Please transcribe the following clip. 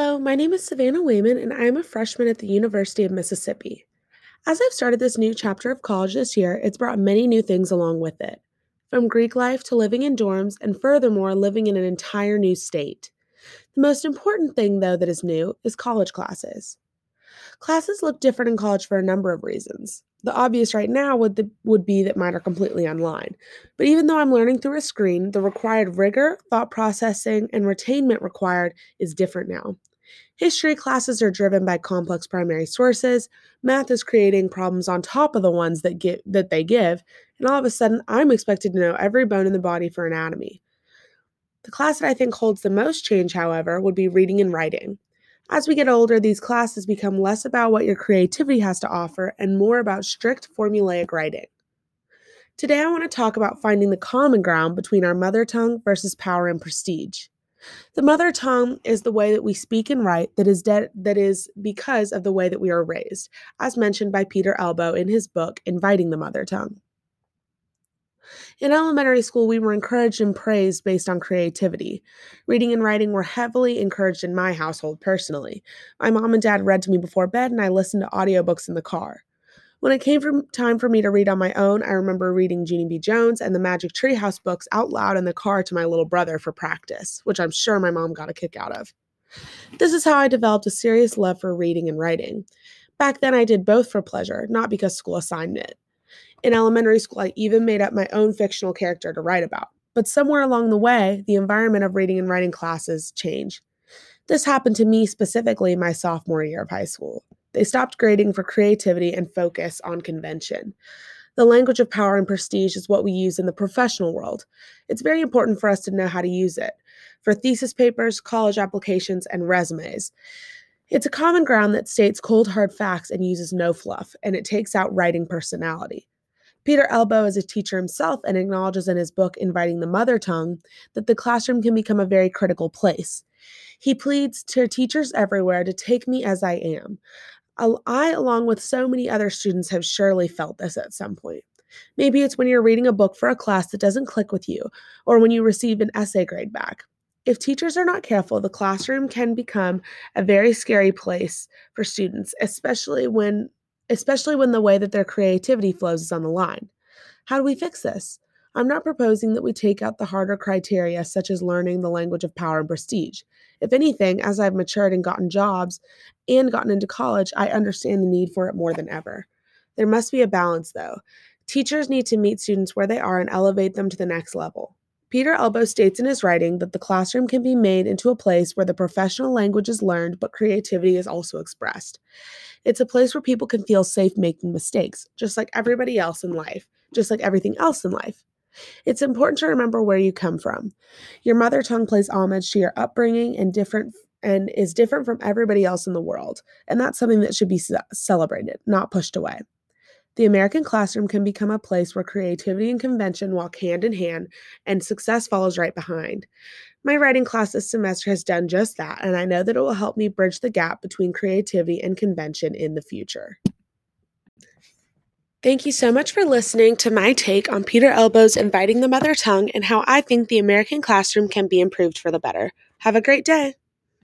Hello, my name is Savannah Wayman, and I am a freshman at the University of Mississippi. As I've started this new chapter of college this year, it's brought many new things along with it. From Greek life to living in dorms, and furthermore, living in an entire new state. The most important thing, though, that is new is college classes. Classes look different in college for a number of reasons. The obvious right now would, the, would be that mine are completely online. But even though I'm learning through a screen, the required rigor, thought processing, and retainment required is different now. History classes are driven by complex primary sources. Math is creating problems on top of the ones that get that they give, and all of a sudden I'm expected to know every bone in the body for anatomy. The class that I think holds the most change, however, would be reading and writing. As we get older, these classes become less about what your creativity has to offer and more about strict formulaic writing. Today, I want to talk about finding the common ground between our mother tongue versus power and prestige. The mother tongue is the way that we speak and write that is de- that is because of the way that we are raised, as mentioned by Peter Elbow in his book Inviting the Mother Tongue. In elementary school, we were encouraged and praised based on creativity. Reading and writing were heavily encouraged in my household personally. My mom and dad read to me before bed, and I listened to audiobooks in the car. When it came from time for me to read on my own, I remember reading Junie B. Jones and the Magic Treehouse books out loud in the car to my little brother for practice, which I'm sure my mom got a kick out of. This is how I developed a serious love for reading and writing. Back then, I did both for pleasure, not because school assigned it. In elementary school, I even made up my own fictional character to write about. But somewhere along the way, the environment of reading and writing classes changed. This happened to me specifically in my sophomore year of high school. They stopped grading for creativity and focus on convention. The language of power and prestige is what we use in the professional world. It's very important for us to know how to use it for thesis papers, college applications, and resumes. It's a common ground that states cold hard facts and uses no fluff, and it takes out writing personality. Peter Elbow is a teacher himself and acknowledges in his book, Inviting the Mother Tongue, that the classroom can become a very critical place. He pleads to teachers everywhere to take me as I am. I, along with so many other students, have surely felt this at some point. Maybe it's when you're reading a book for a class that doesn't click with you, or when you receive an essay grade back. If teachers are not careful, the classroom can become a very scary place for students, especially when especially when the way that their creativity flows is on the line. How do we fix this? I'm not proposing that we take out the harder criteria, such as learning the language of power and prestige. If anything, as I've matured and gotten jobs and gotten into college, I understand the need for it more than ever. There must be a balance, though. Teachers need to meet students where they are and elevate them to the next level. Peter Elbow states in his writing that the classroom can be made into a place where the professional language is learned, but creativity is also expressed. It's a place where people can feel safe making mistakes, just like everybody else in life, just like everything else in life. It's important to remember where you come from. Your mother tongue plays homage to your upbringing and different and is different from everybody else in the world, and that's something that should be celebrated, not pushed away. The American classroom can become a place where creativity and convention walk hand in hand and success follows right behind. My writing class this semester has done just that, and I know that it will help me bridge the gap between creativity and convention in the future. Thank you so much for listening to my take on Peter Elbow's Inviting the Mother Tongue and how I think the American classroom can be improved for the better. Have a great day.